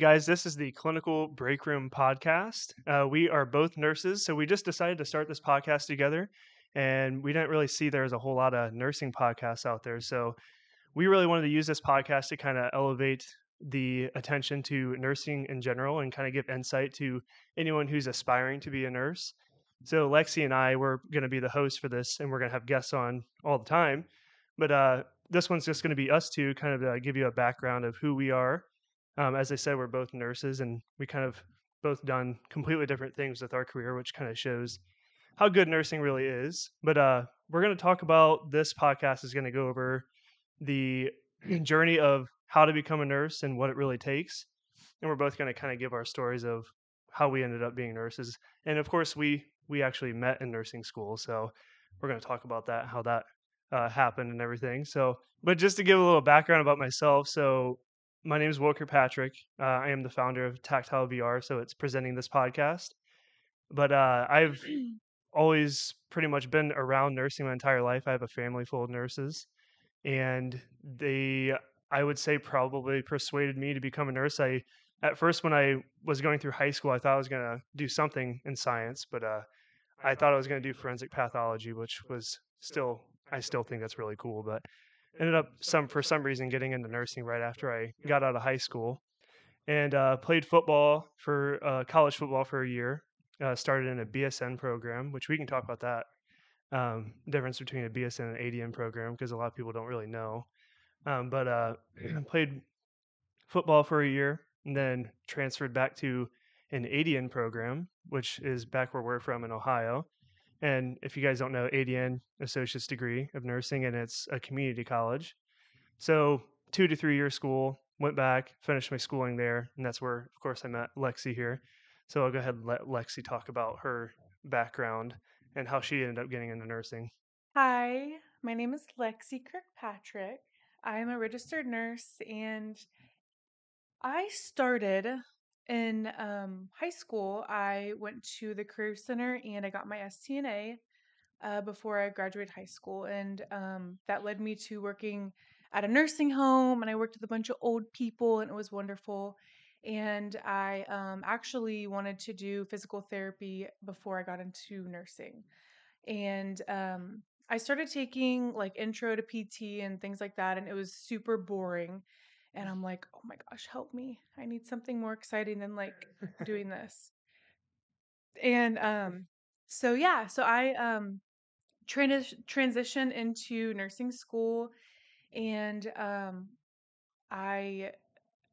guys, this is the Clinical Break Room podcast. Uh, we are both nurses, so we just decided to start this podcast together. And we didn't really see there's a whole lot of nursing podcasts out there. So we really wanted to use this podcast to kind of elevate the attention to nursing in general and kind of give insight to anyone who's aspiring to be a nurse. So Lexi and I were going to be the hosts for this, and we're going to have guests on all the time. But uh, this one's just going to be us two, kind of uh, give you a background of who we are. Um, as I said, we're both nurses, and we kind of both done completely different things with our career, which kind of shows how good nursing really is. But uh, we're going to talk about this podcast is going to go over the journey of how to become a nurse and what it really takes. And we're both going to kind of give our stories of how we ended up being nurses. And of course, we we actually met in nursing school, so we're going to talk about that, how that uh, happened, and everything. So, but just to give a little background about myself, so my name is Will Kirkpatrick. Uh, I am the founder of Tactile VR, so it's presenting this podcast. But uh, I've always pretty much been around nursing my entire life. I have a family full of nurses, and they, I would say, probably persuaded me to become a nurse. I, at first, when I was going through high school, I thought I was going to do something in science, but uh, I thought I was going to do forensic pathology, which was still, I still think that's really cool, but ended up some for some reason getting into nursing right after I got out of high school, and uh, played football for uh, college football for a year. Uh, started in a BSN program, which we can talk about that um, difference between a BSN and ADN program because a lot of people don't really know. Um, but uh, played football for a year and then transferred back to an ADN program, which is back where we're from in Ohio. And if you guys don't know, ADN, Associate's Degree of Nursing, and it's a community college. So, two to three year school, went back, finished my schooling there. And that's where, of course, I met Lexi here. So, I'll go ahead and let Lexi talk about her background and how she ended up getting into nursing. Hi, my name is Lexi Kirkpatrick. I'm a registered nurse and I started in um, high school. I went to the Career Center and I got my STNA uh, before I graduated high school. And um, that led me to working at a nursing home and I worked with a bunch of old people and it was wonderful. And I um, actually wanted to do physical therapy before I got into nursing. And um, I started taking like intro to PT and things like that, and it was super boring. And I'm like, oh my gosh, help me. I need something more exciting than like doing this. And um, so yeah, so I um, trans- transitioned into nursing school and um, I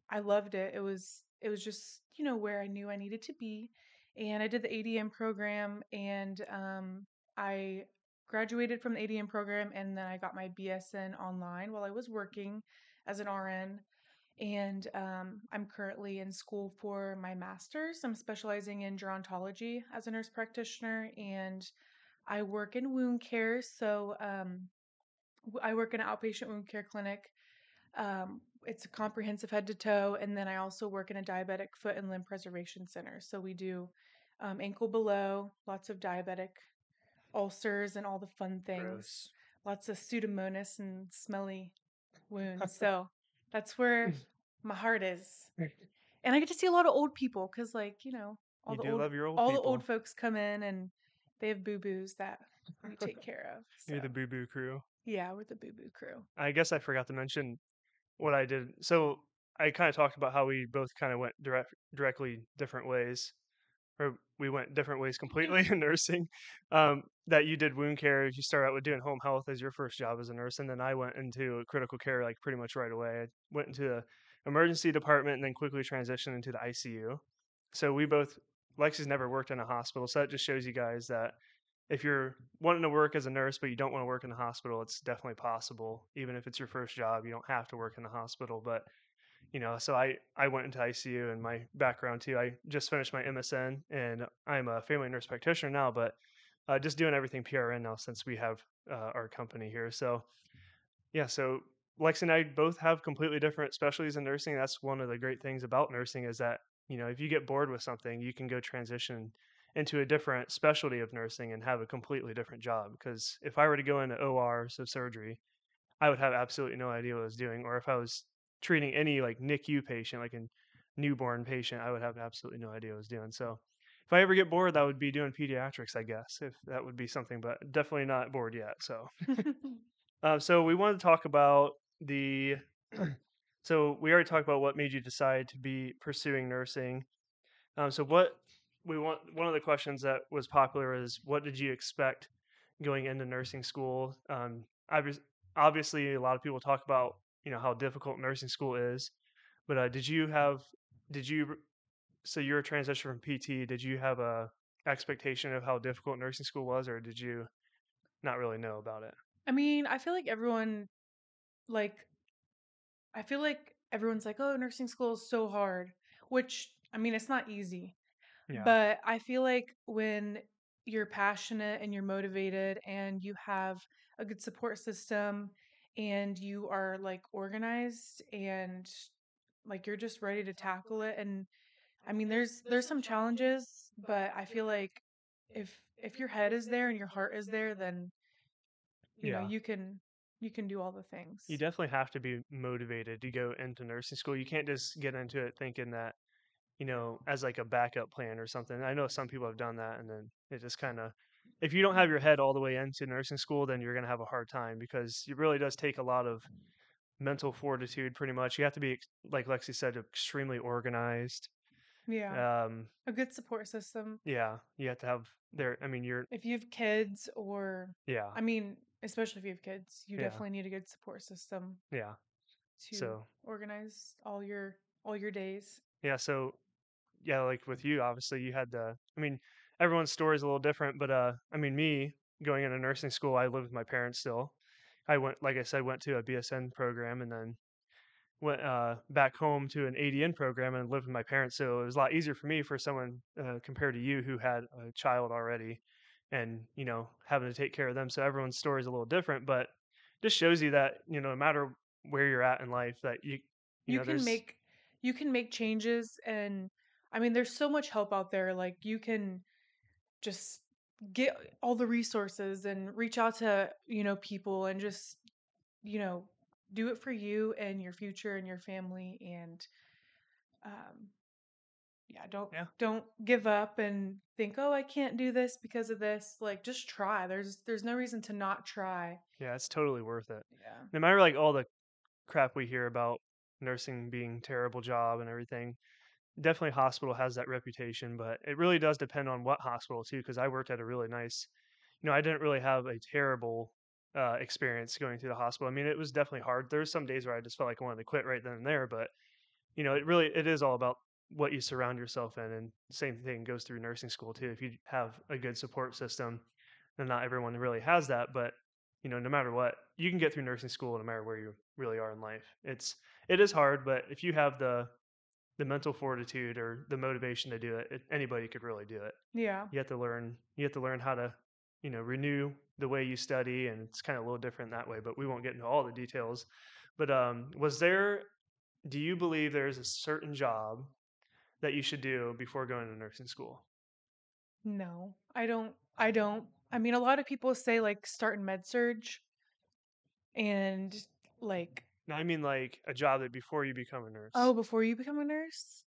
I loved it. It was it was just, you know, where I knew I needed to be. And I did the ADN program and um, I graduated from the ADN program and then I got my BSN online while I was working as an RN. And um, I'm currently in school for my master's. I'm specializing in gerontology as a nurse practitioner and I work in wound care. So um, I work in an outpatient wound care clinic um, it's a comprehensive head to toe, and then I also work in a diabetic foot and limb preservation center. So we do um, ankle below, lots of diabetic ulcers and all the fun things. Gross. Lots of pseudomonas and smelly wounds. so that's where mm. my heart is. And I get to see a lot of old people because, like, you know, all you the old, old all people. the old folks come in and they have boo boos that we take care of. So. You're the boo boo crew. Yeah, we're the boo boo crew. I guess I forgot to mention what I did. So I kind of talked about how we both kind of went direct, directly different ways, or we went different ways completely in nursing. Um, that you did wound care. You started out with doing home health as your first job as a nurse, and then I went into critical care like pretty much right away. I went into the emergency department and then quickly transitioned into the ICU. So we both, Lexi's never worked in a hospital, so that just shows you guys that if you're wanting to work as a nurse but you don't want to work in the hospital, it's definitely possible. Even if it's your first job, you don't have to work in the hospital. But you know, so I I went into ICU and my background too. I just finished my MSN and I'm a family nurse practitioner now, but uh, just doing everything PRN now since we have uh, our company here. So yeah, so Lex and I both have completely different specialties in nursing. That's one of the great things about nursing is that you know if you get bored with something, you can go transition into a different specialty of nursing and have a completely different job. Because if I were to go into OR, so surgery, I would have absolutely no idea what I was doing. Or if I was treating any like NICU patient, like a newborn patient, I would have absolutely no idea what I was doing. So if I ever get bored, that would be doing pediatrics, I guess, if that would be something, but definitely not bored yet. So, uh, so we wanted to talk about the. so we already talked about what made you decide to be pursuing nursing. Um, so what we want one of the questions that was popular is what did you expect going into nursing school? Um, obvi- obviously, a lot of people talk about you know how difficult nursing school is, but uh, did you have did you so you're a transition from PT? Did you have a expectation of how difficult nursing school was, or did you not really know about it? I mean, I feel like everyone, like, I feel like everyone's like, oh, nursing school is so hard, which, I mean, it's not easy. Yeah, But I feel like when you're passionate and you're motivated and you have a good support system and you are like organized and like you're just ready to tackle it and I mean there's there's some challenges, but I feel like if if your head is there and your heart is there then you know you can you can do all the things. You definitely have to be motivated to go into nursing school. You can't just get into it thinking that you know as like a backup plan or something. I know some people have done that, and then it just kind of if you don't have your head all the way into nursing school, then you're going to have a hard time because it really does take a lot of mental fortitude pretty much. You have to be, like Lexi said, extremely organized. Yeah. Um, A good support system. yeah, you have to have there. I mean, you're, If you have kids or yeah, I mean, especially if you have kids, you yeah, definitely need a good support system yeah. to So, organize all your all your days. yeah, so, yeah, like with you, obviously, you had the, I mean, everyone's story is a little different, but, uh, I mean, me going into nursing school, I live with my parents still. I went, like I said, went to a BSN program and then went uh, back home to an ADN program and lived with my parents. So it was a lot easier for me for someone uh, compared to you who had a child already and, you know, having to take care of them. So everyone's story is a little different, but just shows you that, you know, no matter where you're at in life, that you, you You know, can make you can make changes and I mean there's so much help out there like you can just get all the resources and reach out to, you know, people and just, you know, do it for you and your future and your family and um yeah, don't yeah, don't give up and think, "Oh, I can't do this because of this." Like just try. There's there's no reason to not try. yeah, it's totally worth it. Yeah. No matter like all the crap we hear about nursing being terrible job and everything, definitely hospital has that reputation, but it really does depend on what hospital too. Because I worked at a really nice, you know, I didn't really have a terrible uh, experience going through the hospital. I mean, it was definitely hard. There were some days where I just felt like I wanted to quit right then and there, but you know, it really it is all about what you surround yourself in, and same thing goes through nursing school too. If you have a good support system, and not everyone really has that, but you know, no matter what, you can get through nursing school no matter where you really are in life. It's it is hard, but if you have the the mental fortitude or the motivation to do it, it anybody could really do it. Yeah. You have to learn you have to learn how to, you know, renew the way you study and it's kind of a little different that way, but we won't get into all the details. But um was there do you believe there's a certain job that you should do before going to nursing school? No. I don't I don't. I mean, a lot of people say like start in med surg and like, Now, I mean like a job that before you become a nurse. oh, before you become a nurse?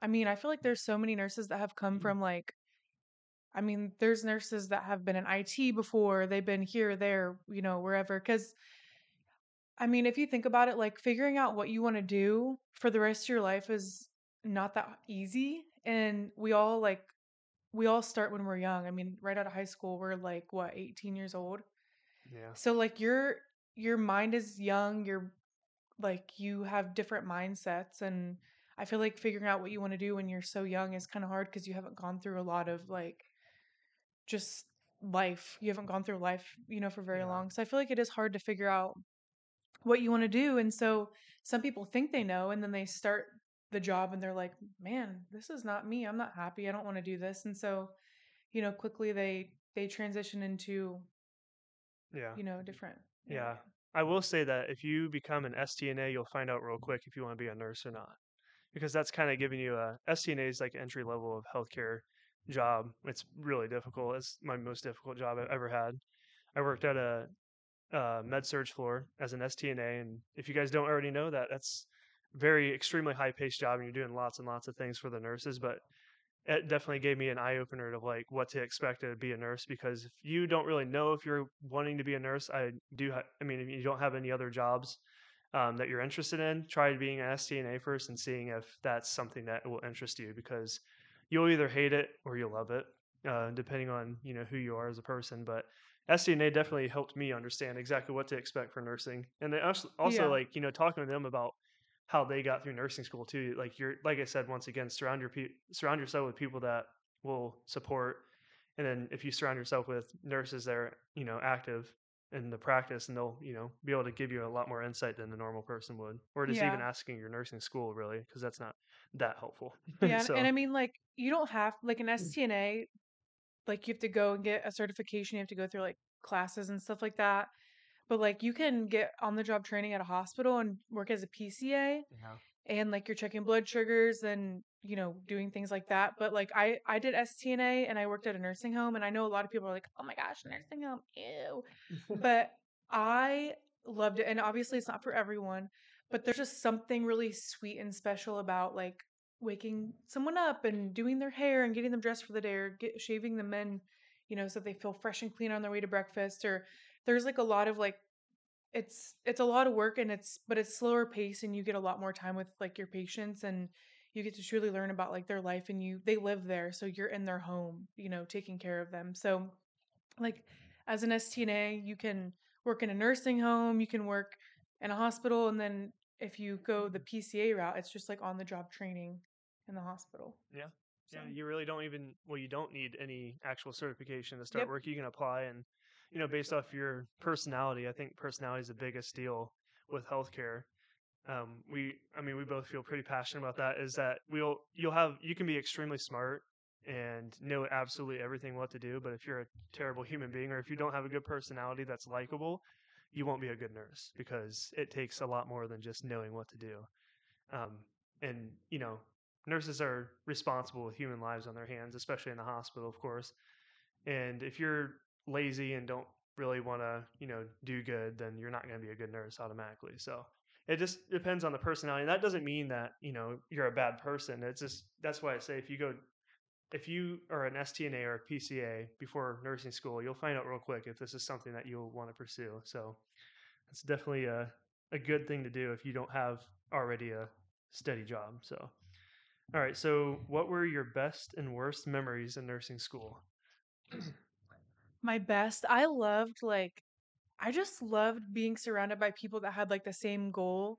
I mean, I feel like there's so many nurses that have come mm-hmm. from like I mean, there's nurses that have been in IT before, they've been here, there, you know, wherever. Because, I mean, if you think about it, like figuring out what you want to do for the rest of your life is not that easy. And we all like, we all start when we're young. I mean, right out of high school, we're like, what, 18 years old? Yeah. So, like, your, your mind is young, you're like, you have different mindsets. And I feel like figuring out what you want to do when you're so young is kind of hard because you haven't gone through a lot of like, just life. You haven't gone through life, you know, for very Yeah. long. So I feel like it is hard to figure out what you want to do. And so some people think they know and then they start the job and they're like, "Man, this is not me. I'm not happy. I don't want to do this." And so, you know, quickly they they transition into, Yeah. you know, different. Yeah. I will say that if you become an STNA, you'll find out real quick if you want to be a nurse or not. Because that's kind of giving you a STNA is like entry level of healthcare job. It's really difficult. It's my most difficult job I've ever had. I worked at a, uh med surg floor as an STNA, and if you guys don't already know that, that's very extremely high paced job and you're doing lots and lots of things for the nurses, but it definitely gave me an eye opener to like what to expect to be a nurse because if you don't really know if you're wanting to be a nurse, I do. Ha- I mean, if you don't have any other jobs um, that you're interested in, try being an STNA first and seeing if that's something that will interest you because you'll either hate it or you'll love it, uh, depending on you know who you are as a person. But STNA definitely helped me understand exactly what to expect for nursing, and they also, also Yeah. like you know talking to them about how they got through nursing school too. Like you're like I said once again, surround your pe- surround yourself with people that will support, and then if you surround yourself with nurses that are you know active in the practice, and they'll you know be able to give you a lot more insight than the normal person would, or just even asking your nursing school really, because that's not that helpful. Yeah, so and I mean, like, you don't have like an mm. STNA, like you have to go and get a certification. You have to go through like classes and stuff like that. But like, you can get on the job training at a hospital and work as a PCA, yeah. and like you're checking blood sugars and you know doing things like that. But like, I I did STNA and I worked at a nursing home, and I know a lot of people are like, oh my gosh, nursing home, ew. but I loved it. And obviously, it's not for everyone, but there's just something really sweet and special about like waking someone up and doing their hair and getting them dressed for the day or get, shaving the men, you know, so they feel fresh and clean on their way to breakfast. Or there's like a lot of like, it's it's a lot of work and it's but it's slower pace and you get a lot more time with like your patients and you get to truly learn about like their life and you they live there so you're in their home you know taking care of them so like as an STNA, you can work in a nursing home, you can work in a hospital, and then if you go the PCA route, it's just like on the job training in the hospital. Yeah. So, Yeah, you really don't even well, you don't need any actual certification to start Yep. work. You can apply and you know, based off your personality, I think personality is the biggest deal with healthcare. Um, we I mean we both feel pretty passionate about that, is that we'll you'll have you can be extremely smart and know absolutely everything what to do, but if you're a terrible human being or if you don't have a good personality that's likable, you won't be a good nurse because it takes a lot more than just knowing what to do. Um, and you know, nurses are responsible with human lives on their hands, especially in the hospital, of course. And if you're lazy and don't really want to, you know, do good, then you're not going to be a good nurse automatically. So it just depends on the personality. And that doesn't mean that, you know, you're a bad person. It's just that's why I say if you go if you are an STNA or a PCA before nursing school, you'll find out real quick if this is something that you'll want to pursue. So it's definitely a, a good thing to do if you don't have already a steady job. So, all right. So, what were your best and worst memories in nursing school? my best, I loved like, I just loved being surrounded by people that had like the same goal.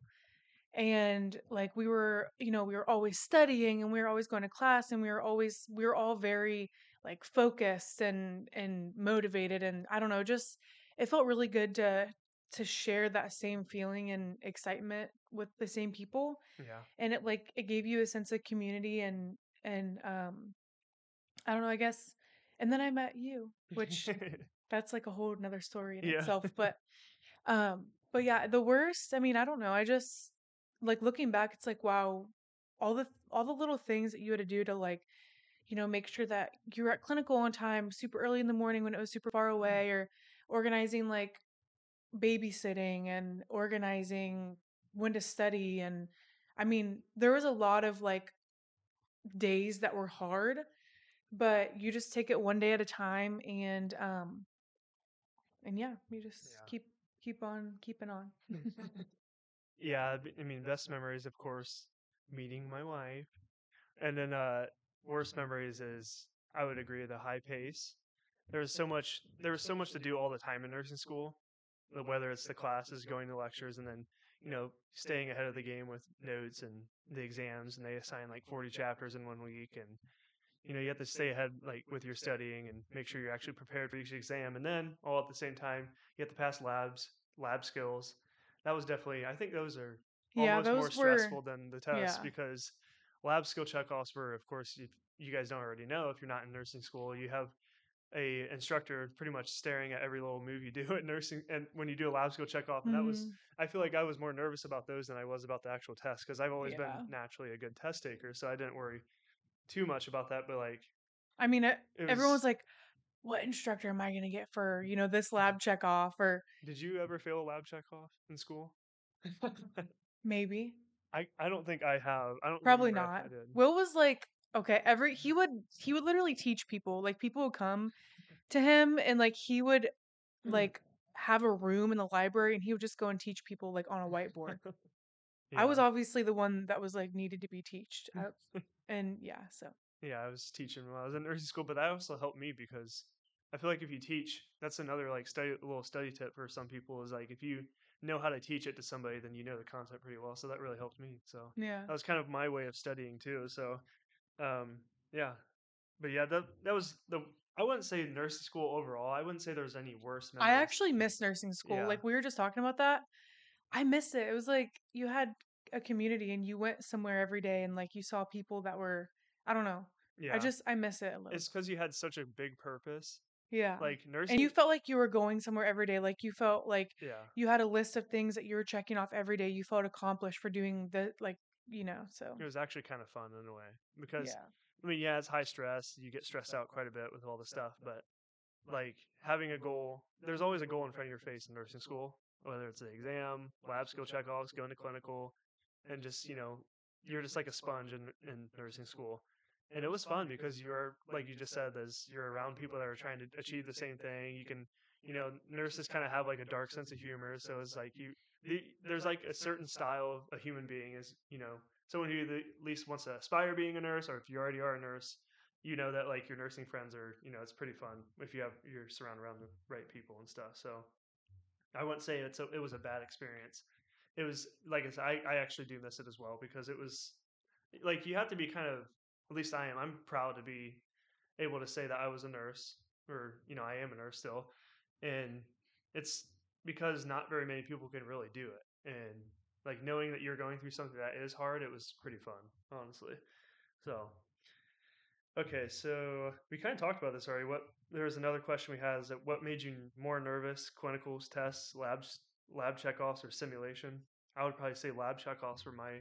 And like, we were, you know, we were always studying and we were always going to class and we were always, we were all very like focused and, and motivated. And I don't know, just, it felt really good to, to share that same feeling and excitement with the same people Yeah. and it like it gave you a sense of community and and um i don't know i guess and then i met you which that's like a whole another story in Yeah. itself but um but yeah the worst i mean i don't know i just like looking back it's like wow all the all the little things that you had to do to like you know make sure that you were at clinical on time super early in the morning when it was super far away or organizing like babysitting and organizing when to study and i mean there was a lot of like days that were hard but you just take it one day at a time and um and yeah you just Yeah. keep keep on keeping on yeah. I mean, best memories, of course, meeting my wife. And then, uh, worst memories is I would agree the high pace. There was so much, there was so much to do all the time in nursing school, whether it's the classes, going to lectures, and then, you know, staying ahead of the game with notes and the exams. And they assign like 40 chapters in one week. And, you know, you have to stay ahead like with your studying and make sure you're actually prepared for each exam. And then all at the same time, you have to pass labs, lab skills. That was definitely, I think those are yeah almost more were stressful than the test yeah. because lab skill checkoffs were, of course, if you guys don't already know, if you're not in nursing school, you have a instructor pretty much staring at every little move you do at nursing and when you do a lab skill checkoff and that was Mhm. i feel like i was more nervous about those than i was about the actual test because i've always Yeah. been naturally a good test taker so i didn't worry too much about that but like i mean it, it everyone's was like what instructor am i going to get for you know this lab check off or did you ever fail a lab checkoff in school maybe I I don't think I have. I don't Probably not. Will was like okay, every he would he would literally teach people. Like people would come to him and like he would mm. like have a room in the library and he would just go and teach people like on a whiteboard. I was obviously the one that was like needed to be taught, uh, and yeah, so Yeah, I was teaching when I was in nursing school, but that also helped me because I feel like if you teach, that's another like study little study tip for some people is like if you know how to teach it to somebody, then you know the content pretty well. So that really helped me. So yeah. that was kind of my way of studying too. So um yeah. But yeah, that that was the I wouldn't say nursing school overall. I wouldn't say there was any worse I actually miss nursing school. Yeah. Like we were just talking about that. I miss it. It was like you had a community and you went somewhere every day and like you saw people that were I don't know. yeah. I just I miss it a little. it's because you had such a big purpose. yeah. Like nursing and you felt like you were going somewhere every day. Like you felt like Yeah. you had a list of things that you were checking off every day. You felt accomplished for doing the like you know. So It was actually kind of fun in a way. Because yeah, I mean, yeah, it's high stress. You get stressed out quite a bit with all the stuff, but like having a goal, there's always a goal in front of your face in nursing school, whether it's the exam, lab skill checkoffs, going to clinical, and just, you know, you're just like a sponge in, in nursing school. And it was fun because you're, like you just said, as you're around people that are trying to achieve the same thing. You can, you know, nurses kind of have like a dark sense of humor. So it's like you, the, there's like a certain style of a human being is, you know, someone who at least wants to aspire being a nurse, or if you already are a nurse, you know that like your nursing friends are, you know, it's pretty fun if you have you're surrounded around the right people and stuff. So I wouldn't say it's a, it was a bad experience. It was like I said, I, I actually do miss it as well because it was like you have to be kind of at least I am. I'm proud to be able to say that I was a nurse, or you know, I am a nurse still, and it's because not very many people can really do it, and like knowing that you're going through something that is hard, it was pretty fun, honestly. So, okay, so we kind of talked about this already. What there was another question we had is that what made you more nervous? Clinicals, tests, labs, lab checkoffs, or simulation? I would probably say lab checkoffs were my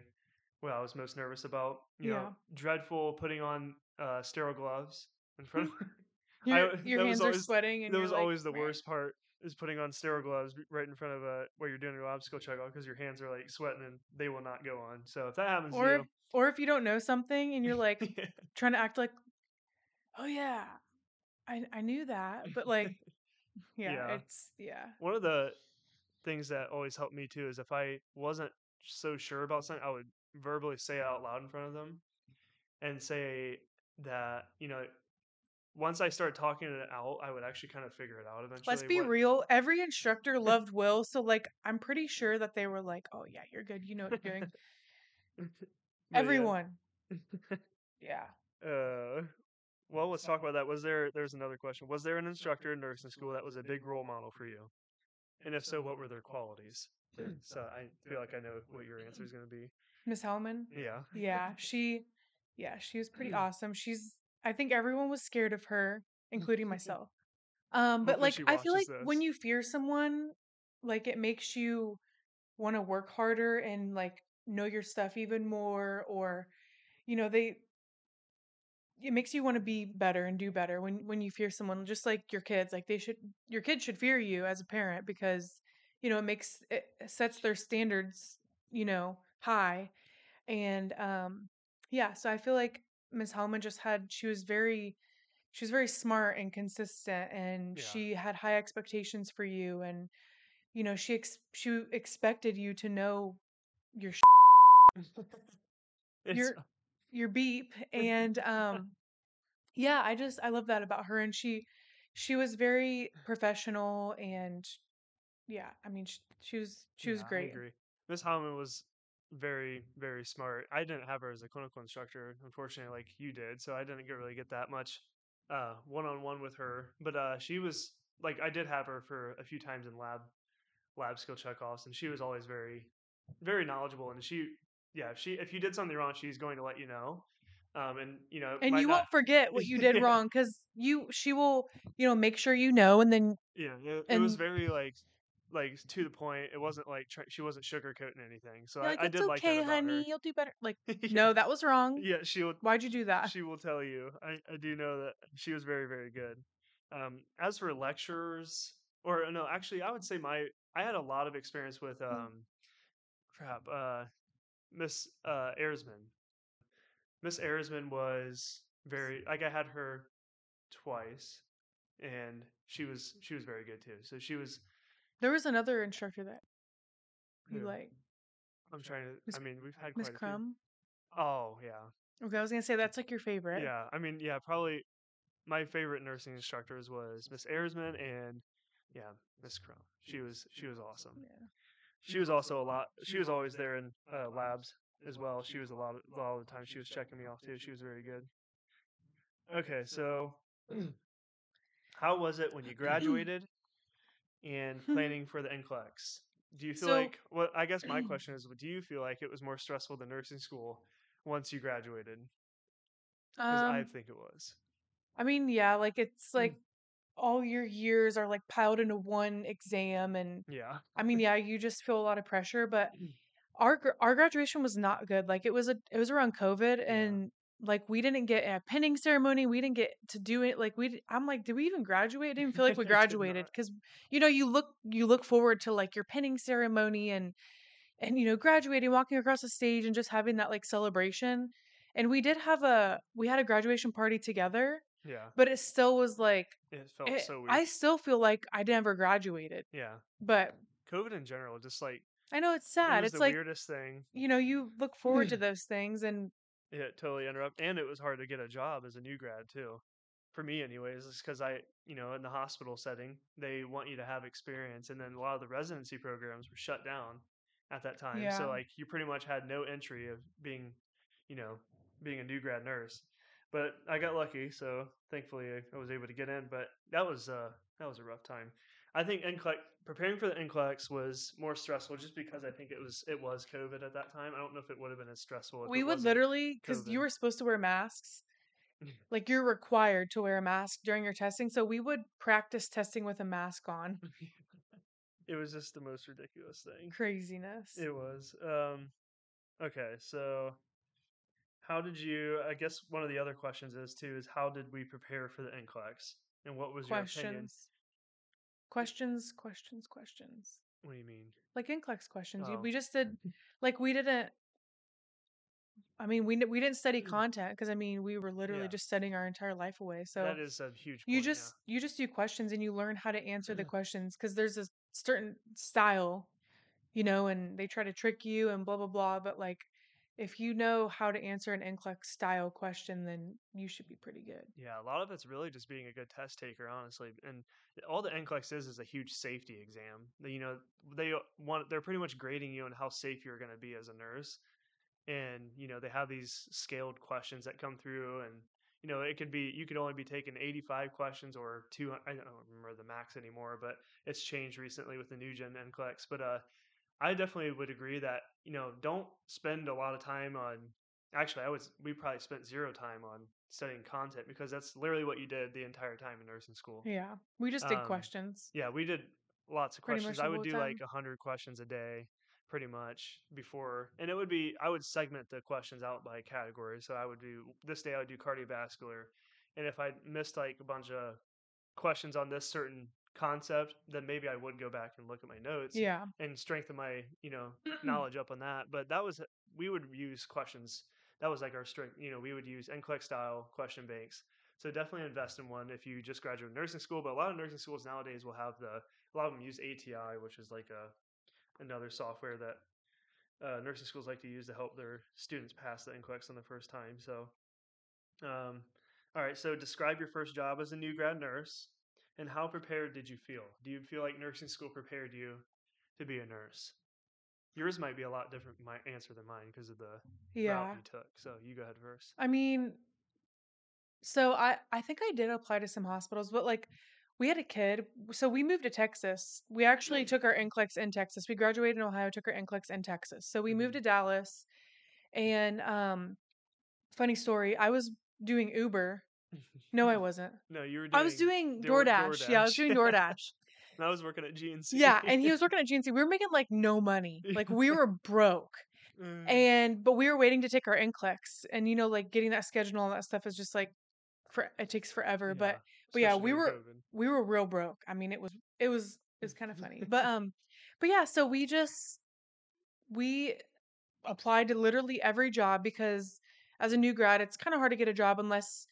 what I was most nervous about. You Yeah. know, dreadful putting on uh, sterile gloves in front of. your, I- your that was hands are always- sweating and that was like, always the "Meh." worst part is putting on sterile gloves right in front of uh, where you're doing your obstacle skill checkoff because your hands are like sweating and they will not go on. So if that happens Or to if, or if you don't know something and you're like you, trying to act like, oh yeah, I I knew that, but like, yeah, Yeah. it's yeah, one of the things that always helped me too is if I wasn't so sure about something, I would verbally say out loud in front of them and say that you know once I started talking it out, I would actually kind of figure it out eventually. Let's be what- real. Every instructor loved Will, so like I'm pretty sure that they were like, "Oh yeah, you're good. You know what you're doing." Everyone. Yeah. Uh, well, let's talk about that. Was there? There's another question. Was there an instructor in nursing school that was a big role model for you? And if so, what were their qualities? So I feel like I know what your answer is going to be. Miss Hellman. Yeah. Yeah, she yeah, she was pretty awesome. She's I think everyone was scared of her, including myself. Um, but Hopefully like she I feel like watches when you fear someone, like it makes you want to work harder and like know your stuff even more or you know, they it makes you want to be better and do better when when you fear someone just like your kids like they should your kids should fear you as a parent because you know it makes it sets their standards you know high and um yeah so i feel like miss hellman just had she was very she was very smart and consistent and Yeah. she had high expectations for you and you know she ex- she expected you to know your It's- your beep and um yeah i just i love that about her and she she was very professional and yeah i mean she, she was she was Yeah, great. Miss Hallman was very, very smart. I didn't have her as a clinical instructor, unfortunately, like you did, so I didn't get really get that much uh one on one with her. But uh she was like I did have her for a few times in lab lab skill checkoffs, and she was always very, very knowledgeable. And she, yeah, if she if you did something wrong, she's going to let you know. Um, and you know, and you not- won't forget what you did Yeah. wrong because you she will you know make sure you know and then Yeah, it, it was very like like to the point. It wasn't like tr- she wasn't sugarcoating anything. So you're I, I did like that okay honey her. you'll do better like Yeah. no that was wrong Yeah, she will. why'd you do that She will tell you. I, I do know that she was very very good. Um, as for lecturers, or no, actually, I would say my I had a lot of experience with Mm. um, crap. Uh, Miss uh, Ayersman. Miss Ayersman was very like I had her twice, and she was she was very good too. So she was. There was another instructor that you who? like, I'm trying to. Miss- I mean, we've had Miss Crumb. few. Oh yeah, Okay, I was gonna say that's like your favorite. yeah. I mean, yeah. Probably my favorite nursing instructors was Miss Ayersman and yeah, Miss Crumb. She was she was awesome. Yeah. She was also a lot. She was always there in uh, labs as well. She was a lot of, a lot of the time. She was checking me off too. She was very good. Okay, so how was it when you graduated and planning for the NCLEX? Do you feel So- like? Well, I guess my question is: Do you feel like it was more stressful than nursing school once you graduated? Because I Um, think it was. I mean, yeah, like it's like all your years are like piled into one exam, and Yeah. I mean, yeah, you just feel a lot of pressure. But our our graduation was not good. Like it was a it was around COVID, and like we didn't get a pinning ceremony. We didn't get to do it. Like we, i'm like, did we even graduate? I didn't feel like we graduated because you know you look you look forward to like your pinning ceremony and and you know graduating, walking across the stage, and just having that like celebration. And we did have a we had a graduation party together, Yeah. but it still was like It felt it- so weird. I still feel like I never graduated. yeah. But COVID in general, just like I know it's it sad. was It's the like weirdest thing. you know you look forward to those things, and It totally interrupt, and it was hard to get a job as a new grad too. For me, anyways, it's because I, you know, in the hospital setting, they want you to have experience, and then a lot of the residency programs were shut down at that time. Yeah. So like, you pretty much had no entry of being, you know, being a new grad nurse. But I got lucky, so thankfully I- I was able to get in. But that was uh that was a rough time. I think NCLEX preparing for the NCLEX was more stressful just because I think it was it was COVID at that time. I don't know if it would have been as stressful. We would literally because you were supposed to wear masks. Like you're required to wear a mask during your testing, so we would practice testing with a mask on. It was just the most ridiculous thing. Craziness. It was. Um, okay, so how did you? I guess one of the other questions is too is how did we prepare for the NCLEX and what was your opinion? Questions. Questions, questions. What do you mean? Like NCLEX questions. Oh. We just did like we didn't I mean, we we didn't study Mm. content because I mean, we were literally Yeah. just studying our entire life away. So that is a huge. you point, just you just do questions and you learn how to answer the questions because there's a certain style you know and they try to trick you and blah blah blah but like if you know how to answer an NCLEX style question then you should be pretty good yeah. a lot of it's really just being a good test taker, honestly. And all the NCLEX is is a huge safety exam. You know, they want they're pretty much grading you on how safe you're going to be as a nurse. and you know they have these scaled questions that come through and you know it could be you could only be taking 85 questions or 200 i don't remember the max anymore but it's changed recently with the new gen NCLEX. but uh i definitely would agree that you know don't spend a lot of time on actually i was we probably spent zero time on studying content because that's literally what you did the entire time in nursing school yeah we just did Um, questions yeah, we did lots of Pretty questions. I would do like time. a hundred questions a day, pretty much before, and it would be I would segment the questions out by category. So I would do this day I would do cardiovascular, and if I missed like a bunch of questions on this certain concept, then maybe I would go back and look at my notes yeah and strengthen my you know knowledge up on that. But that was we would use questions. That was like our strength. You know, we would use NCLEX style question banks. So definitely invest in one if you just graduated nursing school. But a lot of nursing schools nowadays will have the a lot of them use ATI, which is like a another software that uh, nursing schools like to use to help their students pass the NCLEX on the first time. So, um, all right. So describe your first job as a new grad nurse, and how prepared did you feel? Do you feel like nursing school prepared you to be a nurse? Yours might be a lot different my answer than mine because of the yeah route you took. So you go ahead first. I mean, so I I think I did apply to some hospitals, but like we had a kid, so we moved to Texas. We actually took our NCLEX in Texas. We graduated in Ohio, took our NCLEX in Texas. So we moved Mhm. to Dallas, and um, funny story, I was doing Uber. No, I wasn't. No, you were. Doing, I was doing Door- DoorDash. Yeah, I was DoorDash. doing DoorDash. and I was working at GNC. yeah, and he was working at GNC. We were making like no money. Like we were broke. Mm, and but we were waiting to take our NCLEX, and you know, like getting that schedule and all that stuff is just like, for it takes forever. But but yeah, we were COVID. we were real broke. I mean, it was it was it was kind of funny, but um, but yeah, so we just we applied to literally every job because as a new grad, it's kind of hard to get a job unless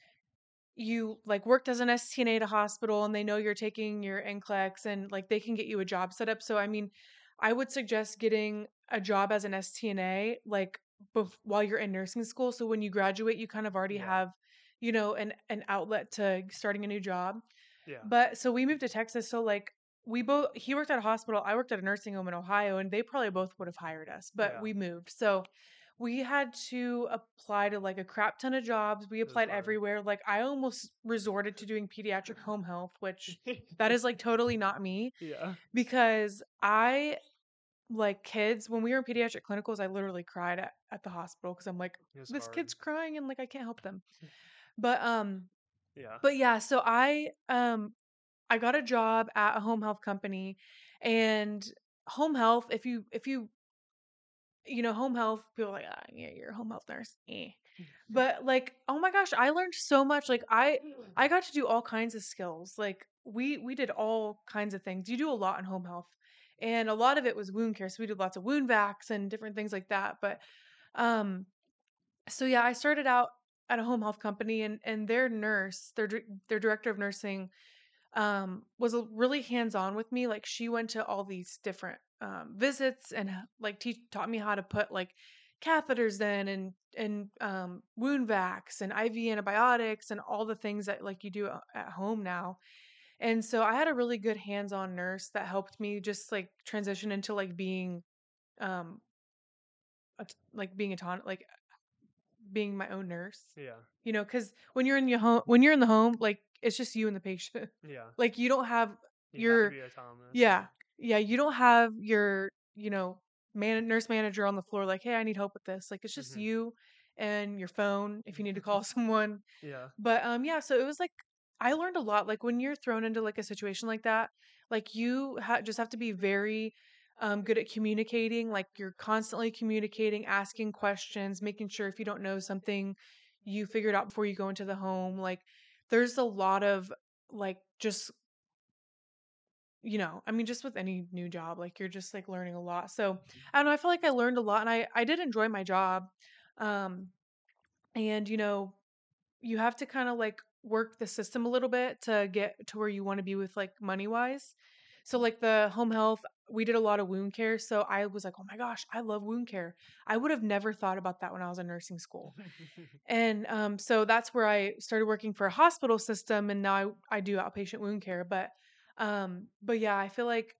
you like worked as an STNA at a hospital and they know you're taking your NCLEX and like they can get you a job set up. So I mean, I would suggest getting a job as an STNA like bef- while you're in nursing school. So when you graduate, you kind of already Yeah. have, you know, an an outlet to starting a new job. Yeah. But so we moved to Texas. So like we both he worked at a hospital, I worked at a nursing home in Ohio, and they probably both would have hired us, but Yeah. we moved. So we had to apply to like a crap ton of jobs. We applied everywhere. Like I almost resorted to doing pediatric home health, which that is like totally not me yeah. because I like kids when we were in pediatric clinicals, I literally cried at, at the hospital because I'm like, this hard. kid's crying and like I can't help them. But um Yeah. but yeah, so I um I got a job at a home health company and home health if you if you you know home health people are like ah, yeah you're a home health nurse eh. but like oh my gosh I learned so much like I I got to do all kinds of skills like we we did all kinds of things you do a lot in home health and a lot of it was wound care so we did lots of wound vacs and different things like that but um so yeah, I started out at a home health company, and and their nurse, their their director of nursing, um, was really hands on with me. Like she went to all these different um, visits and like teach taught me how to put like catheters in and and um, wound vacs and IV antibiotics and all the things that like you do at home now. And so I had a really good hands on nurse that helped me just like transition into like being um like being a ton like being my own nurse Yeah. you know because when you're in your home when you're in the home like it's just you and the patient Yeah. like you don't have You your have to be autonomous. yeah yeah you don't have your you know man nurse manager on the floor like hey i need help with this like it's just Mhm. you and your phone if you need to call someone Yeah. but um yeah so it was like i learned a lot like when you're thrown into like a situation like that like you ha- just have to be very um good at communicating like you're constantly communicating asking questions making sure if you don't know something you figure it out before you go into the home like there's a lot of like just you know i mean just with any new job like you're just like learning a lot so i don't know i feel like i learned a lot and i i did enjoy my job um and you know you have to kind of like work the system a little bit to get to where you want to be with like money wise. So like the home health, we did a lot of wound care. So I was like, oh my gosh, I love wound care. I would have never thought about that when I was in nursing school. And um, so that's where I started working for a hospital system, and now I, I do outpatient wound care. But um, but yeah, I feel like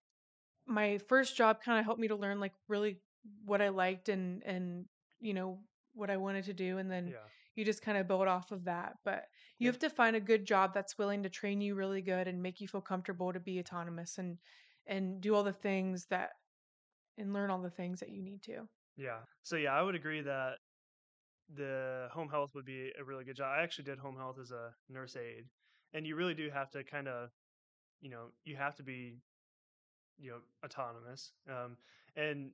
my first job kind of helped me to learn like really what I liked and and you know what I wanted to do, and then yeah. you just kind of build off of that. But you Yeah. have to find a good job that's willing to train you really good and make you feel comfortable to be autonomous and and do all the things that and learn all the things that you need to. Yeah. So yeah, I would agree that the home health would be a really good job. I actually did home health as a nurse aide, and you really do have to kind of, you know, you have to be, you know, autonomous. Um, and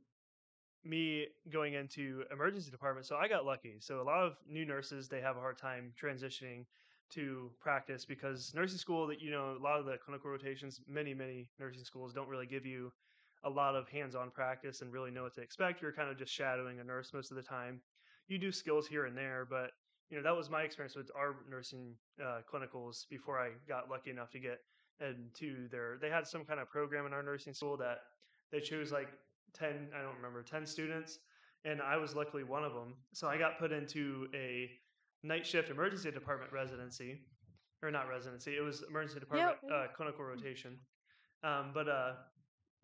me going into emergency department, so I got lucky. So a lot of new nurses they have a hard time transitioning to practice because nursing school that you know a lot of the clinical rotations, many many nursing schools don't really give you a lot of hands-on practice and really know what to expect. You're kind of just shadowing a nurse most of the time. You do skills here and there, but you know that was my experience with our nursing uh, clinicals before I got lucky enough to get into their. They had some kind of program in our nursing school that they chose like ten. I don't remember ten students, and I was luckily one of them. So I got put into a night shift emergency department residency, or not residency. It was emergency department uh, clinical rotation. Um, but uh,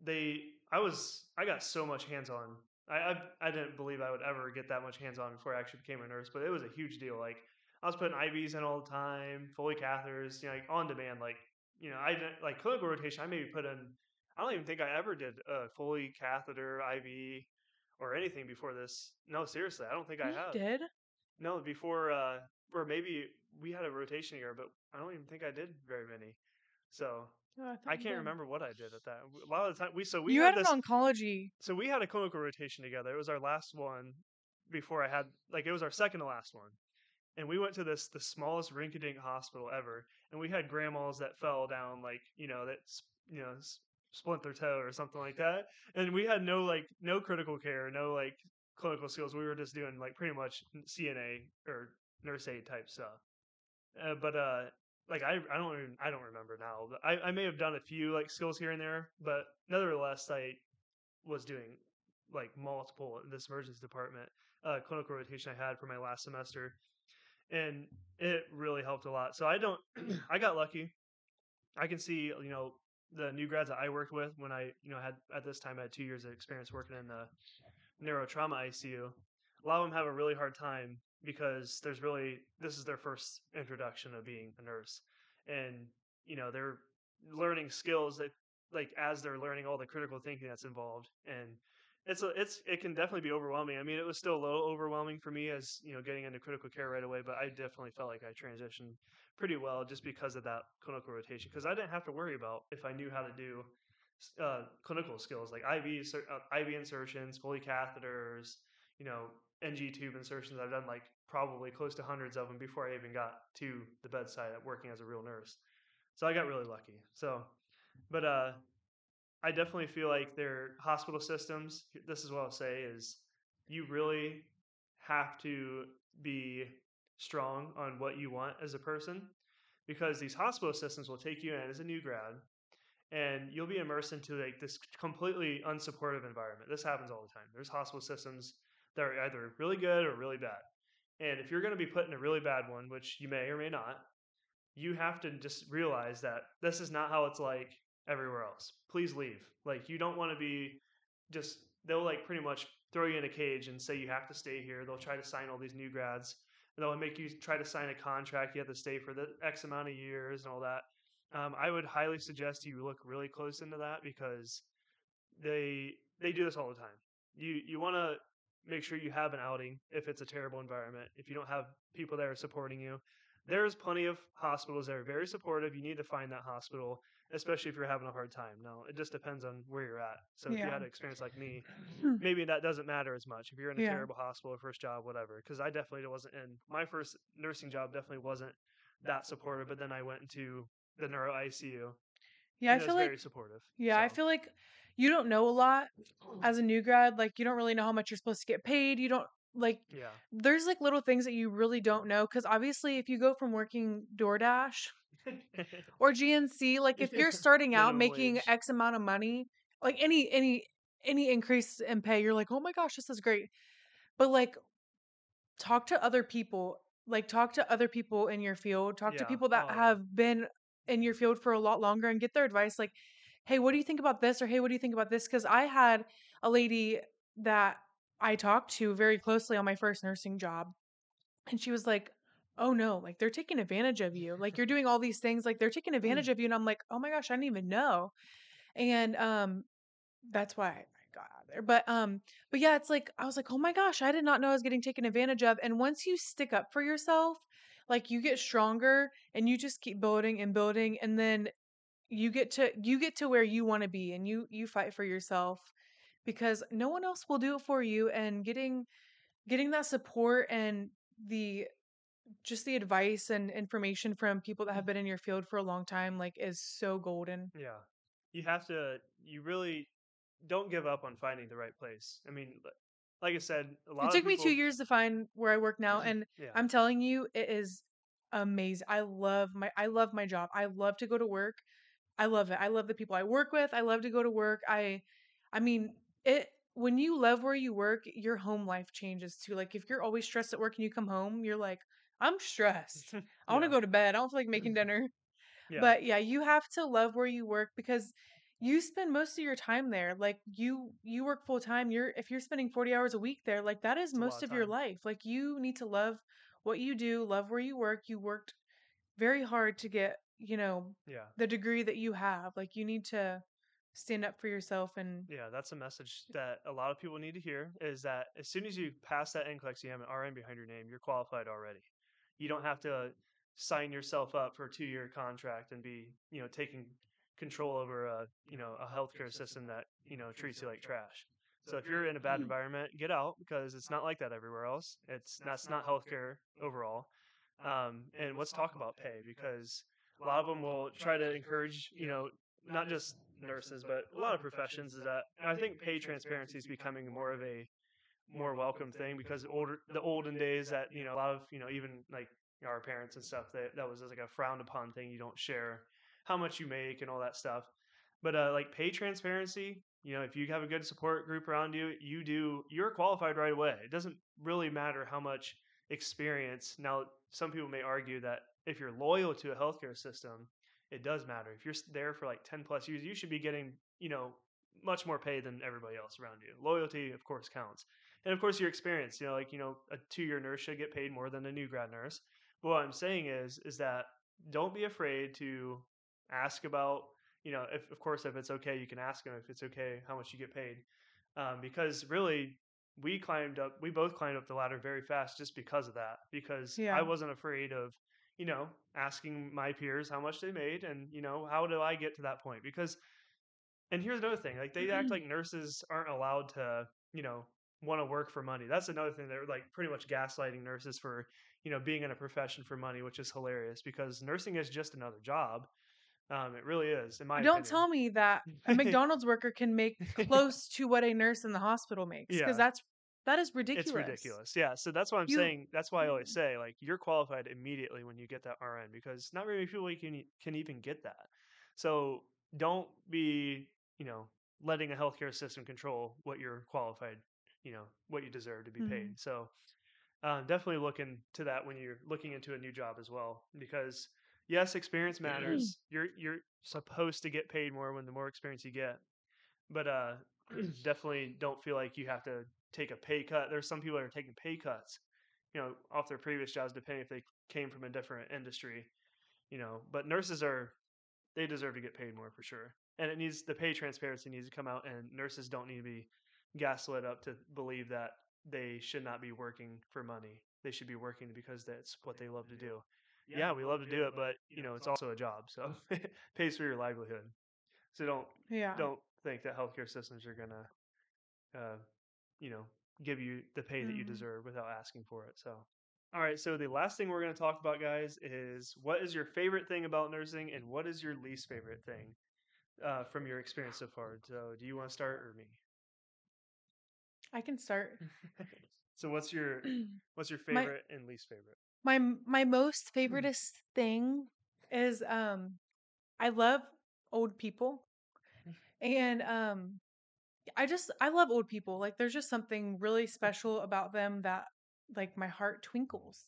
they I was I got so much hands on. I, I I didn't believe I would ever get that much hands on before I actually became a nurse, but it was a huge deal. Like I was putting IVs in all the time, Foley catheters, you know, like on demand. Like you know, I didn't like clinical rotation. I maybe put in. I don't even think I ever did a Foley catheter IV or anything before this. No, seriously, I don't think I You have. did? No, before uh, or maybe we had a rotation year, but I don't even think I did very many. So Oh, thought I can't remember what I did at that. A lot of the time, we so we you had had this. an oncology. so we had a clinical rotation together. It was our last one before I had like it was our second to last one, and we went to this the smallest rinky-dink hospital ever, and we had grandmas that fell down like you know that s- you know splint their toe or something like that, and we had no like no critical care, no like clinical skills. We were just doing like pretty much CNA or nurse aid type stuff. Uh, but uh, like I, I don't even, I don't remember now. I, I may have done a few like skills here and there, but nevertheless, I was doing like multiple in this emergency department uh, clinical rotation I had for my last semester, and it really helped a lot. So I don't, I got lucky. I can see, you know, the new grads that I worked with when I, you know, had at this time I had two years of experience working in the neurotrauma ICU. A lot of them have a really hard time because there's really this is their first introduction of being a nurse, and you know they're learning skills that like as they're learning all the critical thinking that's involved and it's a, it's it can definitely be overwhelming. I mean, it was still a little overwhelming for me as you know getting into critical care right away, but I definitely felt like I transitioned pretty well just because of that clinical rotation. Because I didn't have to worry about if I knew how to do uh, clinical skills like IV uh, IV insertions, Foley catheters, you know, NG tube insertions. I've done like probably close to hundreds of them before I even got to the bedside working as a real nurse. So I got really lucky. So, but uh, I definitely feel like their hospital systems. This is what I'll say is you really have to be strong on what you want as a person because these hospital systems will take you in as a new grad and you'll be immersed into like this completely unsupportive environment. This happens all the time. There's hospital systems that are either really good or really bad. And if you're going to be put in a really bad one, which you may or may not, you have to just realize that this is not how it's like everywhere else. Please leave. Like you don't want to be just they'll like pretty much throw you in a cage and say you have to stay here. They'll try to sign all these new grads. And they'll make you try to sign a contract. You have to stay for the X amount of years and all that. Um, I would highly suggest you look really close into that because they they do this all the time. You you want to make sure you have an outing if it's a terrible environment. If you don't have people that are supporting you, there's plenty of hospitals that are very supportive. You need to find that hospital, especially if you're having a hard time. No, it just depends on where you're at. So if you had an experience like me, maybe that doesn't matter as much. If you're in a Yeah. terrible hospital, first job, whatever. Because I definitely wasn't in my first nursing job. Definitely wasn't that supportive. But then I went into the neuro ICU. Yeah, I it feel was like very supportive. yeah, I feel like you don't know a lot as a new grad. Like you don't really know how much you're supposed to get paid. You don't like yeah, there's like little things that you really don't know because obviously if you go from working DoorDash or GNC, like if you're starting out making wage. X amount of money, like any any any increase in pay, you're like, oh my gosh, this is great. But like talk to other people, like talk to other people in your field, talk to people that Oh, have been in your field for a lot longer and get their advice. Like, hey, what do you think about this? Or hey, what do you think about this? Because I had a lady that I talked to very closely on my first nursing job, and she was like, oh no, like they're taking advantage of you. Like you're doing all these things, like they're taking advantage of you. And I'm like, oh my gosh, I didn't even know. And um that's why I got out of there. But um, but yeah, it's like I was like, oh my gosh, I did not know I was getting taken advantage of. And once you stick up for yourself, like you get stronger and you just keep building and building, and then you get to you get to where you want to be and you you fight for yourself because no one else will do it for you and getting getting that support and the just the advice and information from people that have mm-hmm. been in your field for a long time like is so golden. Yeah. You have to, you really don't give up on finding the right place. I mean, like I said, a lot it of took me two years to find where i work now mm-hmm. and Yeah. i'm telling you it is amazing. I love my i love my job. I love to go to work. I love it. I love the people i work with. I love to go to work. I i mean it when you love where you work your home life changes too. Like if you're always stressed at work and you come home you're like i'm stressed. I want to Yeah. go to bed. I don't feel like making mm-hmm. dinner. Yeah. but yeah you have to love where you work because you spend most of your time there. Like you you work full time. You're if you're spending 40 hours a week there like that is It's most of of your life. Like you need to love what you do love where you work. You worked very hard to get you know yeah. the degree that you have. Like you need to stand up for yourself and Yeah. That's a message that a lot of people need to hear is that as soon as you mm-hmm. pass that NCLEX, you have an RN behind your name, you're qualified already. You don't have to sign yourself up for a two year contract and be, you know, taking control over a, you know, a healthcare system that, you know, treats you like trash. So if you're in a bad environment, get out because it's not like that everywhere else. It's that's not healthcare overall. Um, and let's talk about pay because a lot of them will try to encourage, you know, not just nurses, but a lot of professions is that I think pay transparency is becoming more of a more welcome thing because older the olden days that you know a lot of you know even like you know, our parents and stuff that that was like a frowned upon thing. You don't share how much you make and all that stuff. But uh, like pay transparency, you know, if you have a good support group around you, you do you're qualified right away. It doesn't really matter how much experience. Now, some people may argue that if you're loyal to a healthcare system, it does matter. If you're there for like 10 plus years, you should be getting, you know, much more pay than everybody else around you. Loyalty, of course, counts. And of course, your experience, you know, like, you know, a two year nurse should get paid more than a new grad nurse. But what I'm saying is, is that don't be afraid to ask about, you know, if, of course, if it's okay, you can ask them if it's okay, how much you get paid. Um, because really, we climbed up, we both climbed up the ladder very fast just because of that. Because Yeah. I wasn't afraid of, you know, asking my peers how much they made and, you know, how do I get to that point? Because, and here's another thing like, they act like nurses aren't allowed to, you know, want to work for money. That's another thing. They're like pretty much gaslighting nurses for, you know, being in a profession for money, which is hilarious because nursing is just another job. Um, it really is, in my Don't opinion. tell me that a McDonald's worker can make close to what a nurse in the hospital makes Yeah. because that's that is ridiculous. It's ridiculous. Yeah. So that's why I'm You- saying that's why I always say like you're qualified immediately when you get that RN because not very many people can can even get that. So don't be, you know, letting a healthcare system control what you're qualified, you know, what you deserve to be paid. Mhm. So um, definitely look into that when you're looking into a new job as well because yes, experience matters. you're you're supposed to get paid more when the more experience you get. But uh definitely don't feel like you have to take a pay cut. There's some people that are taking pay cuts, you know, off their previous jobs, depending if they came from a different industry, you know. But nurses are, they deserve to get paid more for sure. And it needs the pay transparency needs to come out, and nurses don't need to be gaslit up to believe that they should not be working for money. They should be working because that's what they love to do. Yeah, we love to do it, but you know, it's also a job, so it pays for your livelihood. So don't Yeah. don't think that healthcare systems are gonna, uh, you know, give you the pay that you Mhm. deserve without asking for it. So, all right. So the last thing we're gonna talk about, guys, is what is your favorite thing about nursing, and what is your least favorite thing uh, from your experience so far. So, do you want to start or me? I can start. so, what's your what's your My- favorite and least favorite? my my most favoriteest thing is um I love old people. And um I just I love old people. Like there's just something really special about them that like my heart twinkles.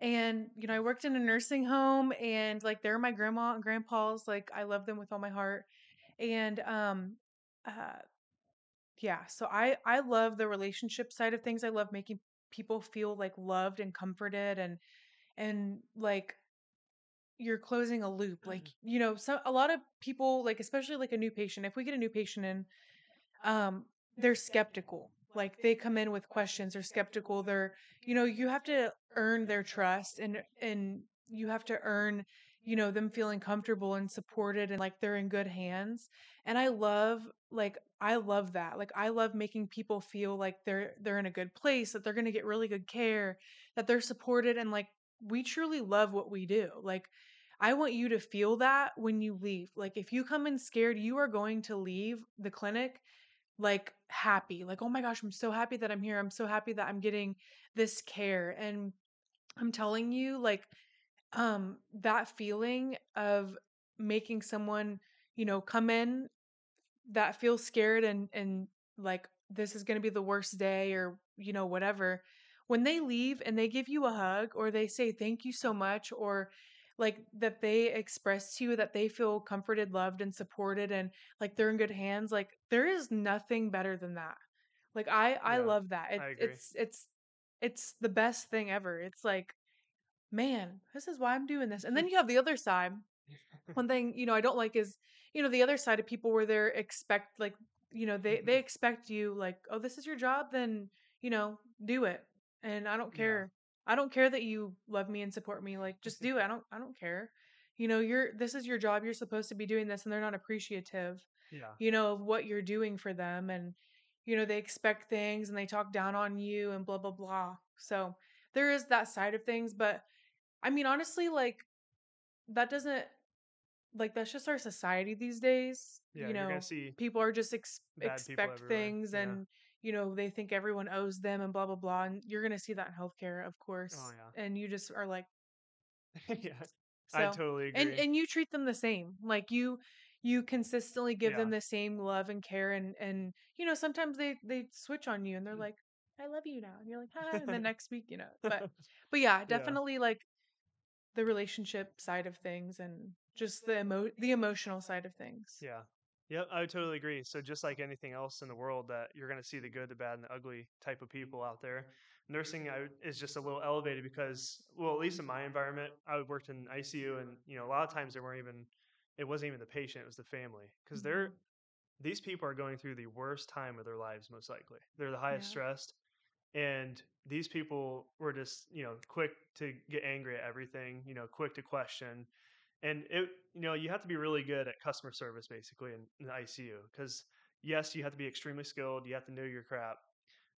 And you know, I worked in a nursing home and like they're my grandma and grandpa's like I love them with all my heart. And um uh yeah, so I I love the relationship side of things. I love making people feel like loved and comforted and and like you're closing a loop. Like, you know, so a lot of people like especially like a new patient, if we get a new patient in um they're skeptical. Like they come in with questions, they're skeptical. They're, you know, you have to earn their trust and and you have to earn, you know, them feeling comfortable and supported and like they're in good hands. And I love like I love that. Like I love making people feel like they're they're in a good place, that they're going to get really good care, that they're supported and like we truly love what we do. Like I want you to feel that when you leave. Like if you come in scared, you are going to leave the clinic like happy. Like, oh my gosh, I'm so happy that I'm here. I'm so happy that I'm getting this care. And I'm telling you, like, um, that feeling of making someone, you know, come in that feels scared and and like this is going to be the worst day or you know whatever when they leave and they give you a hug or they say thank you so much or like that they express to you that they feel comforted loved and supported and like they're in good hands like there is nothing better than that. Like i i Yeah, love that. It, I it's it's it's the best thing ever. It's like man this is why i'm doing this. And then you have the other side. One thing you know i don't like is you know the other side of people where they're expect like you know they they mm-hmm. expect you like oh this is your job then you know do it. And i don't Yeah. care i don't care that you love me and support me like just mm-hmm. do it i don't i don't care. You know you're this is your job you're supposed to be doing this and they're not appreciative Yeah. you know of what you're doing for them and you know they expect things and they talk down on you and blah blah blah. So there is that side of things but i mean honestly like that doesn't like that's just our society these days Yeah. you know people are just ex- expect things Yeah. and you know, they think everyone owes them and blah blah blah. And you're gonna see that in healthcare, of course. Oh yeah. And you just are like, yeah. I totally agree. and and you treat them the same. Like you you consistently give Yeah. them the same love and care and and you know, sometimes they they switch on you and they're Mm. like, I love you now. And you're like, hi, and then next week, you know. But but yeah, Yeah. definitely like the relationship side of things and just the emo the emotional side of things. Yeah. Yep, I would totally agree. So just like anything else in the world that you're going to see the good, the bad, and the ugly type of people out there. Nursing I, is just a little elevated because, well, at least in my environment, I worked in ICU, and you know, a lot of times they weren't even, it wasn't even the patient, it was the family, because they're Mhm. these people are going through the worst time of their lives, most likely. They're the highest Yeah. stressed, and these people were just, you know, quick to get angry at everything, you know, quick to question, and it you know you have to be really good at customer service basically in, in the ICU because yes you have to be extremely skilled you have to know your crap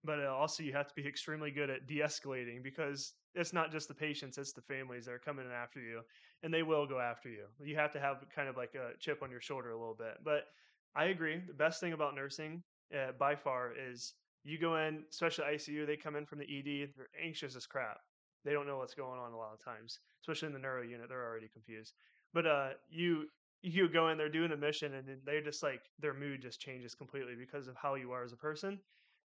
but uh, also you have to be extremely good at de-escalating because it's not just the patients it's the families that are coming in after you and they will go after you. You have to have kind of like a chip on your shoulder a little bit but I agree the best thing about nursing uh, by far is you go in especially ICU they come in from the ED they're anxious as crap. They don't know what's going on a lot of times especially in the neuro unit they're already confused but uh, you you go in, they're doing a mission, and then they're just like their mood just changes completely because of how you are as a person.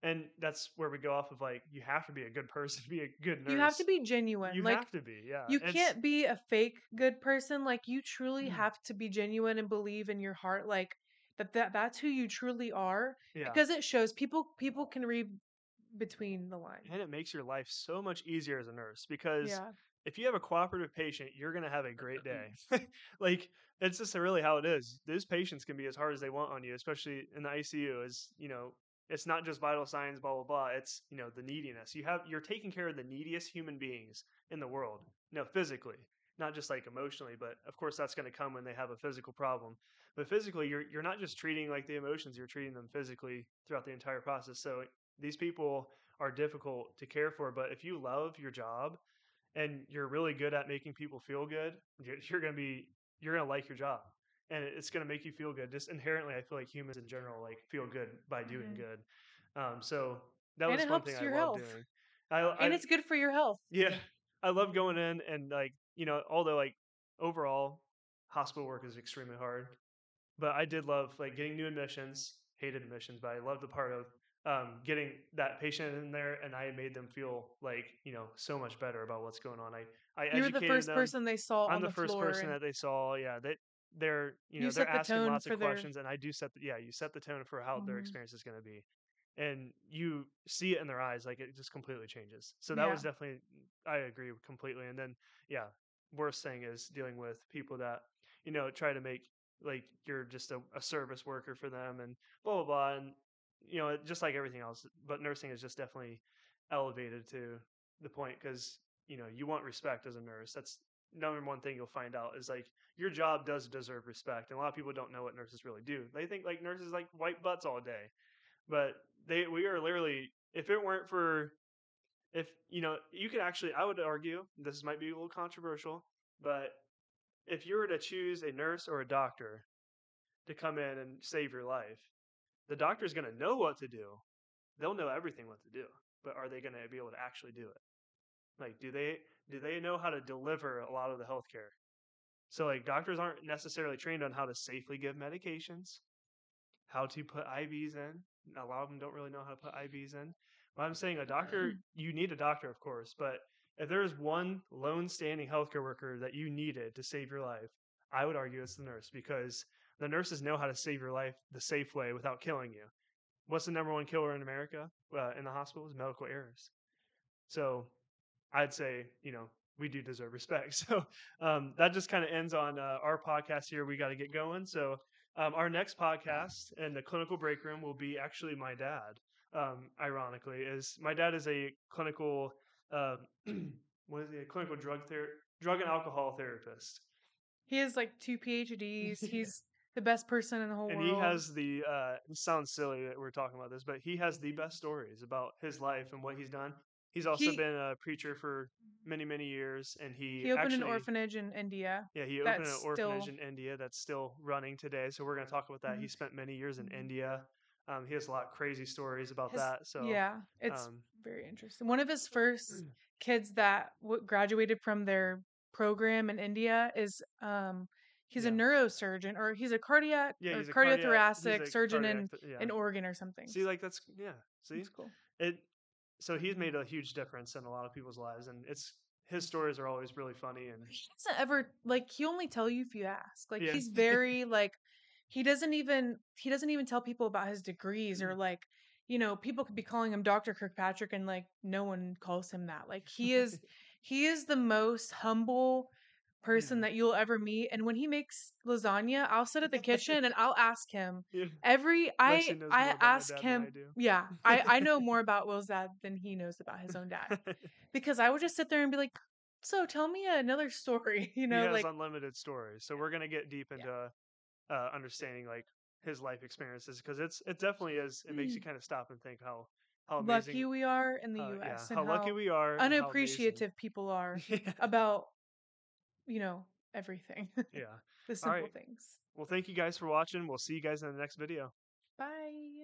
And that's where we go off of like you have to be a good person, to be a good nurse. You have to be genuine. You like have to be, yeah. you It's- can't be a fake good person. Like you truly Mm. have to be genuine and believe in your heart like that, that that's who you truly are yeah. because it shows people people can read between the lines. and it makes your life so much easier as a nurse because Yeah. If you have a cooperative patient, you're going to have a great day. like it's just really how it is. Those patients can be as hard as they want on you, especially in the ICU. Is you know, it's not just vital signs, blah blah blah. It's you know the neediness. You have you're taking care of the neediest human beings in the world. No, physically, not just like emotionally, but of course that's going to come when they have a physical problem. But physically, you're you're not just treating like the emotions. You're treating them physically throughout the entire process. So these people are difficult to care for. But if you love your job and you're really good at making people feel good, you're, you're going to be you're going to like your job, and it's going to make you feel good. Just inherently, I feel like humans in general like feel good by doing Mhm. good. Um, so that And was one thing I your love health. doing. I, I, And it's good for your health. yeah, I love going in and like you know, although like overall hospital work is extremely hard, but I did love like getting new admissions. Hated admissions, but I loved the part of um, getting that patient in there, and I made them feel like you know so much better about what's going on. I I You were the first them. person they saw I'm on the, the, first person and that they saw. Yeah, they they're you know You they're asking lots of their- questions, and I do set the yeah you set the tone for how their Mhm. experience is going to be, and you see it in their eyes like it just completely changes. So that was definitely I agree completely. And then yeah, worst thing is dealing with people that you know try to make like you're just a, a service worker for them and blah blah blah and you know just like everything else but nursing is just definitely elevated to the point because you know you want respect as a nurse. That's number one thing you'll find out is like your job does deserve respect and a lot of people don't know what nurses really do. They think like nurses like wipe butts all day but they we are literally if it weren't for if you know you could actually i would argue this might be a little controversial but if you were to choose a nurse or a doctor to come in and save your life the doctor's going to know what to do they'll know everything what to do but are they going to be able to actually do it? Like do they do they know how to deliver a lot of the healthcare? So like doctors aren't necessarily trained on how to safely give medications how to put ivs in a lot of them don't really know how to put ivs in but i'm saying a doctor mm-hmm. you need a doctor of course but if there's one lone standing healthcare worker that you needed to save your life i would argue it's the nurse because the nurses know how to save your life the safe way without killing you what's the number one killer in america uh, in the hospitals medical errors so I'd say, you know, we do deserve respect. So um, that just kind of ends on uh, our podcast here. We got to get going. So um, our next podcast in the Clinical Breakroom will be actually my dad. Um, ironically, is my dad is a clinical, uh, what is he? A clinical drug ther- drug and alcohol therapist, He has like two PhDs. He's the best person in the whole and world. And he has the. Uh, it sounds silly that we're talking about this, but he has the best stories about his life and what he's done. He's also He- been a preacher for many, many years, and he he opened actually, an orphanage in India. Yeah, he opened an orphanage still- in India that's still running today. So we're going to talk about that. He Mhm. spent many years in Mhm. India. Um, he has a lot of crazy stories about His- that. So yeah, it's um, very interesting. One of his first kids that w- graduated from their program in India is um he's a neurosurgeon or he's a cardiac yeah, or he's cardiac- he's cardiothoracic a surgeon in cardiac th- yeah. in Oregon or something. See, like that's yeah. See, That's cool. it. So he's made a huge difference in a lot of people's lives, and it's his stories are always really funny and He doesn't ever like he only tell you if you ask. Like Yeah. he's very like he doesn't even he doesn't even tell people about his degrees Mm. or like you know people could be calling him Dr. Kirkpatrick and like no one calls him that. Like he is he is the most humble person Yeah. that you'll ever meet and when he makes lasagna i'll sit at the kitchen and i'll ask him Yeah. every i Lexi knows more i ask him I yeah i i know more about will's dad than he knows about his own dad because i would just sit there and be like so tell me another story you know he has like unlimited stories, so we're gonna get deep into uh, understanding like his life experiences because it's it definitely is. It makes you kind of stop and think how how amazing, lucky we are in the uh, yeah, us how and lucky we are, and how unappreciative people are yeah. about you know everything yeah. the simple right. things Well, thank you guys for watching. We'll see you guys in the next video. bye